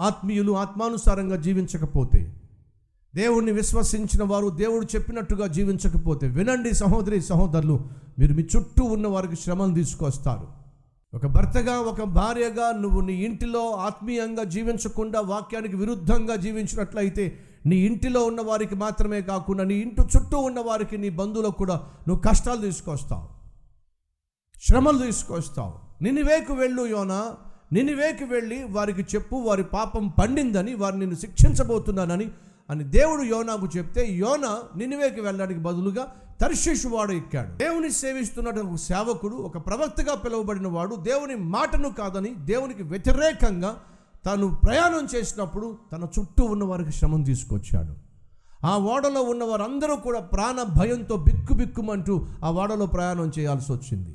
ఆత్మీయులు ఆత్మానుసారంగా జీవించకపోతే దేవుణ్ణి విశ్వసించిన వారు దేవుడు చెప్పినట్టుగా జీవించకపోతే వినండి సహోదరి సహోదరులు మీరు మీ చుట్టూ ఉన్న వారికి శ్రమను తీసుకొస్తారు. ఒక భర్తగా ఒక భార్యగా నువ్వు నీ ఇంటిలో ఆత్మీయంగా జీవించకుండా వాక్యానికి విరుద్ధంగా జీవించినట్లయితే నీ ఇంటిలో ఉన్న వారికి మాత్రమే కాకుండా నీ ఇంటి చుట్టూ ఉన్న వారికి నీ బంధువులకు కూడా నువ్వు కష్టాలు తీసుకొస్తావు. శ్రమలు తీసుకొస్తావు. నినివేకు వెళ్ళు యోనా. నినివేకి వెళ్ళి వారికి చెప్పు వారి పాపం పండిందని వారు నిన్ను శిక్షించబోతున్నానని అని దేవుడు యోనాకు చెప్తే యోన నినివేకి వెళ్ళడానికి బదులుగా తర్షిషు వాడు ఎక్కాడు. దేవుని సేవిస్తున్నటువంటి ఒక సేవకుడు ఒక ప్రవక్తగా పిలువబడిన వాడు దేవుని మాటను కాదని దేవునికి వ్యతిరేకంగా తాను ప్రయాణం చేసినప్పుడు తన చుట్టూ ఉన్న వారికి శ్రమం తీసుకొచ్చాడు. ఆ ఓడలో ఉన్న వారందరూ కూడా ప్రాణ భయంతో బిక్కు బిక్కుమంటూ ఆ ఓడలో ప్రయాణం చేయాల్సి వచ్చింది.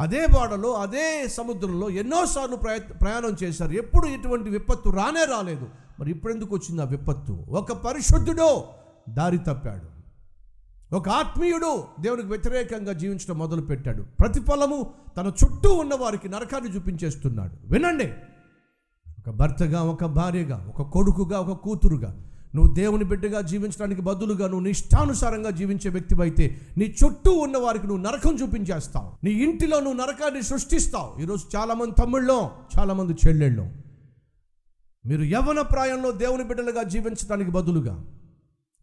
అదే బాడలో అదే సముద్రంలో ఎన్నోసార్లు ప్రయ ప్రయాణం చేశారు. ఎప్పుడు ఎటువంటి విపత్తు రానే రాలేదు. మరి ఇప్పుడెందుకు వచ్చింది ఆ విపత్తు? ఒక పరిశుద్ధుడో దారి తప్పాడు. ఒక ఆత్మీయుడు దేవునికి వ్యతిరేకంగా జీవించడం మొదలుపెట్టాడు. ప్రతిఫలము తన చుట్టూ ఉన్న వారికి నరకాన్ని చూపించేస్తున్నాడు. వినండి. ఒక భర్తగా ఒక భార్యగా ఒక కొడుకుగా ఒక కూతురుగా నువ్వు దేవుని బిడ్డగా జీవించడానికి బదులుగా నువ్వు నిష్టానుసారంగా జీవించే వ్యక్తివైతే నీ చుట్టూ ఉన్న వారికి నువ్వు నరకం చూపించేస్తావు. నీ ఇంటిలో నువ్వు నరకాన్ని సృష్టిస్తావు. ఈరోజు చాలామంది తమ్ముళ్ళో చాలామంది చెల్లెళ్ళు మీరు యవన ప్రాయంలో దేవుని బిడ్డలుగా జీవించడానికి బదులుగా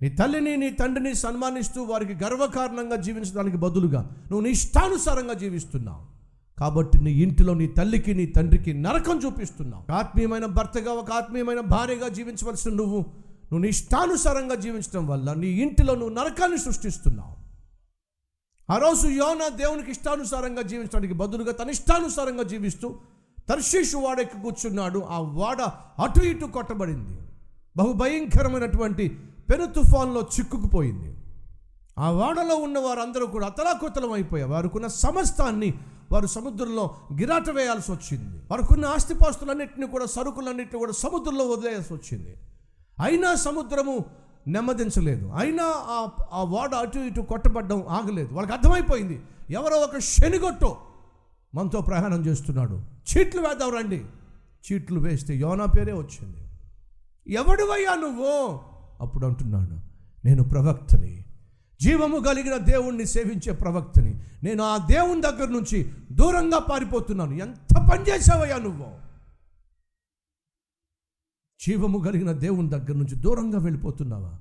నీ తల్లిని నీ తండ్రిని సన్మానిస్తూ వారికి గర్వకారణంగా జీవించడానికి బదులుగా నువ్వు నీ ఇష్టానుసారంగా జీవిస్తున్నావు. కాబట్టి నీ ఇంటిలో నీ తల్లికి నీ తండ్రికి నరకం చూపిస్తున్నావు. ఆత్మీయమైన భర్తగా ఒక ఆత్మీయమైన భార్యగా జీవించవలసిన నువ్వు నువ్వు నీ ఇష్టానుసారంగా జీవించడం వల్ల నీ ఇంటిలో నువ్వు నరకాన్ని సృష్టిస్తున్నావు. ఆ రోజు యోన దేవునికి ఇష్టానుసారంగా జీవించడానికి బదులుగా తన ఇష్టానుసారంగా జీవిస్తూ తర్షీషు వాడెక్కి కూర్చున్నాడు. ఆ వాడ అటు ఇటు కొట్టబడింది. బహు భయంకరమైనటువంటి పెను తుఫాన్లో చిక్కుకుపోయింది. ఆ వాడలో ఉన్న వారందరూ కూడా అతలాకుతలం అయిపోయారు. వారికున్న సమస్తాన్ని వారు సముద్రంలో గిరాట వేయాల్సి వచ్చింది. వారికున్న ఆస్తిపాస్తులన్నింటినీ కూడా సరుకులన్నింటినీ కూడా సముద్రంలో వదిలేయాల్సి వచ్చింది. అయినా సముద్రము నెమ్మదించలేదు. అయినా ఆ ఆ వాడ అటు ఇటు కొట్టబడ్డం ఆగలేదు. వాళ్ళకి అర్థమైపోయింది. ఎవరో ఒక శనిగొట్టో మనతో ప్రయాణం చేస్తున్నాడు. చీట్లు వేద్దాం రండి. చీట్లు వేస్తే యోనా పేరే వచ్చింది. ఎవడివయ్యా నువ్వు? అప్పుడు అంటున్నాడు. నేను ప్రవక్తని. జీవము కలిగిన దేవుణ్ణి సేవించే ప్రవక్తని. నేను ఆ దేవుని దగ్గర నుంచి దూరంగా పారిపోతున్నాను. ఎంత పని చేసావయ్యా నువ్వు? జీవము కలిగిన దేవుని దగ్గర నుంచి దూరంగా వెళ్ళిపోతున్నావా?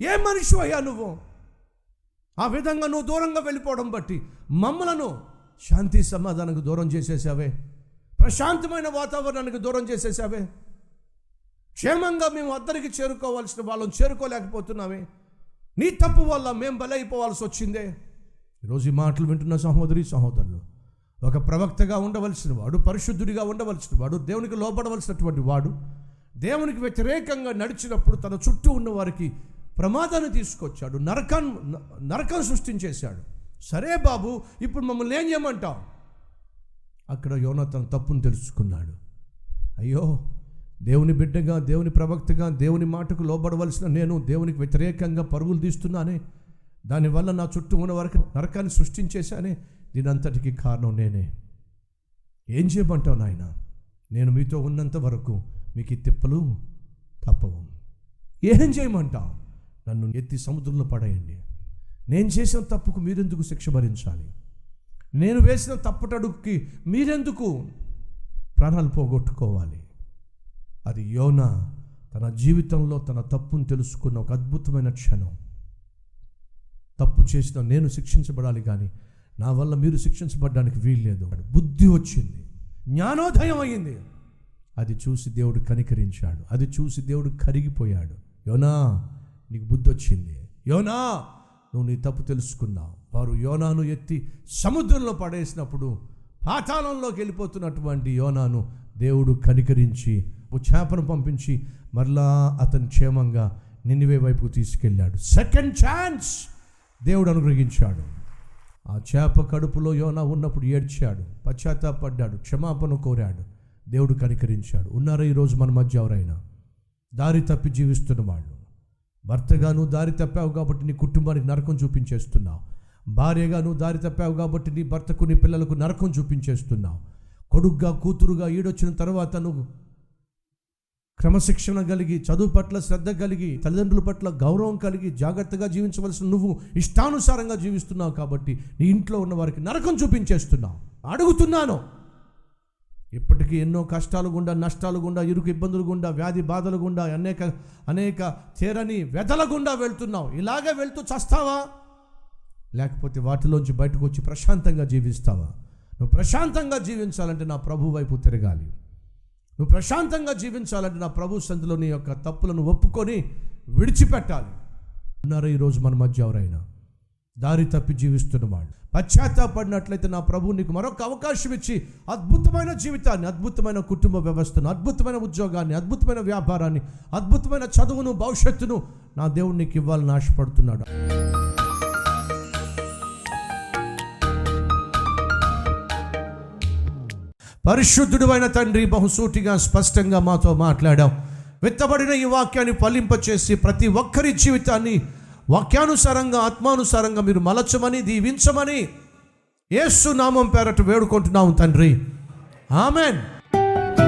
ఏ మనిషి అయ్యా నువ్వు? ఆ విధంగా నువ్వు దూరంగా వెళ్ళిపోవడం బట్టి మమ్మలను శాంతి సమాధానానికి దూరం చేసేసావే. ప్రశాంతమైన వాతావరణానికి దూరం చేసేసావే. క్షేమంగా మేము అద్దరికి చేరుకోవాల్సిన వాళ్ళని చేరుకోలేకపోతున్నామే నీ తప్పు వల్ల మేము బలైపోవాల్సి వచ్చిందే. ఈరోజు ఈ మాటలు వింటున్న సహోదరి సహోదరులు ఒక ప్రవక్తగా ఉండవలసిన వాడు పరిశుద్ధుడిగా ఉండవలసిన వాడు దేవునికి లోపడవలసినటువంటి వాడు దేవునికి వ్యతిరేకంగా నడిచినప్పుడు తన చుట్టూ ఉన్న వారికి ప్రమాదాన్ని తీసుకొచ్చాడు నరకం నరకం సృష్టించేశాడు. సరే బాబు ఇప్పుడు మమ్మల్ని ఏం చేయమంటావు? అక్కడ యోన తన తప్పును తెలుసుకున్నాడు. అయ్యో దేవుని బిడ్డగా దేవుని ప్రవక్తగా దేవుని మాటకు లోబడవలసిన నేను దేవునికి వ్యతిరేకంగా పరుగులు తీస్తున్నానే. దానివల్ల నా చుట్టూ ఉన్న వరకు నరకాన్ని సృష్టించేశానే. దీనంతటికి కారణం నేనే. ఏం చేయమంటావు నాయన? నేను మీతో ఉన్నంత వరకు మీకు ఈ తిప్పలు తప్పవు. ఏం చేయమంటావు? నన్ను ఎత్తి సముద్రంలో పడేయండి. నేను చేసిన తప్పుకు మీరెందుకు శిక్ష భరించాలి? నేను వేసిన తప్పటడుగుకి మీరెందుకు ప్రాణాలు పోగొట్టుకోవాలి? అది యోన తన జీవితంలో తన తప్పును తెలుసుకున్న ఒక అద్భుతమైన క్షణం. తప్పు చేసిన నేను శిక్షించబడాలి కానీ నా వల్ల మీరు శిక్షించబడడానికి వీల్లేదు. బుద్ధి వచ్చింది. జ్ఞానోదయం అయ్యింది. అది చూసి దేవుడు కనికరించాడు. అది చూసి దేవుడు కరిగిపోయాడు. యోనా నీకు బుద్ధి వచ్చింది యోనా నువ్వు నీ తప్పు తెలుసుకున్నావు. వారు యోనాను ఎత్తి సముద్రంలో పడేసినప్పుడు పాతాళంలోకి వెళ్ళిపోతున్నటువంటి యోనాను దేవుడు కనికరించి ఓ చేపను పంపించి మరలా అతను క్షేమంగా నిన్నివే వైపుకు తీసుకెళ్ళాడు. సెకండ్ ఛాన్స్ దేవుడు అనుగ్రహించాడు. ఆ చేప కడుపులో యోనా ఉన్నప్పుడు ఏడ్చాడు. పశ్చాత్తాపడ్డాడు. క్షమాపణ కోరాడు. దేవుడు కనికరించాడు. ఉన్నారా ఈరోజు మన మధ్య ఎవరైనా? దారి తప్పి జీవిస్తున్న వాళ్ళు. భర్తగా నువ్వు దారి తప్పావు కాబట్టి నీ కుటుంబానికి నరకం చూపించేస్తున్నావు. భార్యగా నువ్వు దారి తప్పావు కాబట్టి నీ భర్తకు నీ పిల్లలకు నరకం చూపించేస్తున్నావు. కొడుగ్గా కూతురుగా ఈడొచ్చిన తర్వాత నువ్వు క్రమశిక్షణ కలిగి చదువు పట్ల శ్రద్ధ కలిగి తల్లిదండ్రుల పట్ల గౌరవం కలిగి జాగ్రత్తగా జీవించవలసిన నువ్వు ఇష్టానుసారంగా జీవిస్తున్నావు కాబట్టి నీ ఇంట్లో ఉన్న వారికి నరకం చూపించేస్తున్నావు. అడుగుతున్నాను. ఇప్పటికీ ఎన్నో కష్టాలు గుండా నష్టాలు గుండా ఇరుకు ఇబ్బందులు గుండా వ్యాధి బాధలు గుండా అనేక అనేక చేరని వెదల గుండా వెళ్తున్నావు. ఇలాగే వెళ్తూ చస్తావా? లేకపోతే వాటిలోంచి బయటకు వచ్చి ప్రశాంతంగా జీవిస్తావా? నువ్వు ప్రశాంతంగా జీవించాలంటే నా ప్రభు వైపు తిరగాలి. నువ్వు ప్రశాంతంగా జీవించాలంటే నా ప్రభు సంధిలో నీ యొక్క తప్పులను ఒప్పుకొని విడిచిపెట్టాలి. ఉన్నారు ఈరోజు మన మధ్య ఎవరైనా? దారి తప్పి జీవిస్తున్నవాడు పశ్చాత్తాపడినట్లయితే నా ప్రభు నీకు మరొక అవకాశం ఇచ్చి అద్భుతమైన జీవితాన్ని అద్భుతమైన కుటుంబ వ్యవస్థను అద్భుతమైన ఉద్యోగాన్ని అద్భుతమైన వ్యాపారాన్ని అద్భుతమైన చదువును భవిష్యత్తును నా దేవుడు నీకు ఇవ్వాలని ఆశపడుతున్నాడు. పరిశుద్ధుడు అయిన తండ్రి బహుసూటిగా స్పష్టంగా మాతో మాట్లాడాం విత్తబడిన ఈ వాక్యాన్ని ఫలింపచేసి ప్రతి ఒక్కరి జీవితాన్ని వాక్యానుసారంగా ఆత్మానుసారంగా మీరు మలచమని దీవించమని యేసు నామం పేరట వేడుకుంటున్నాము తండ్రి. ఆమెన్.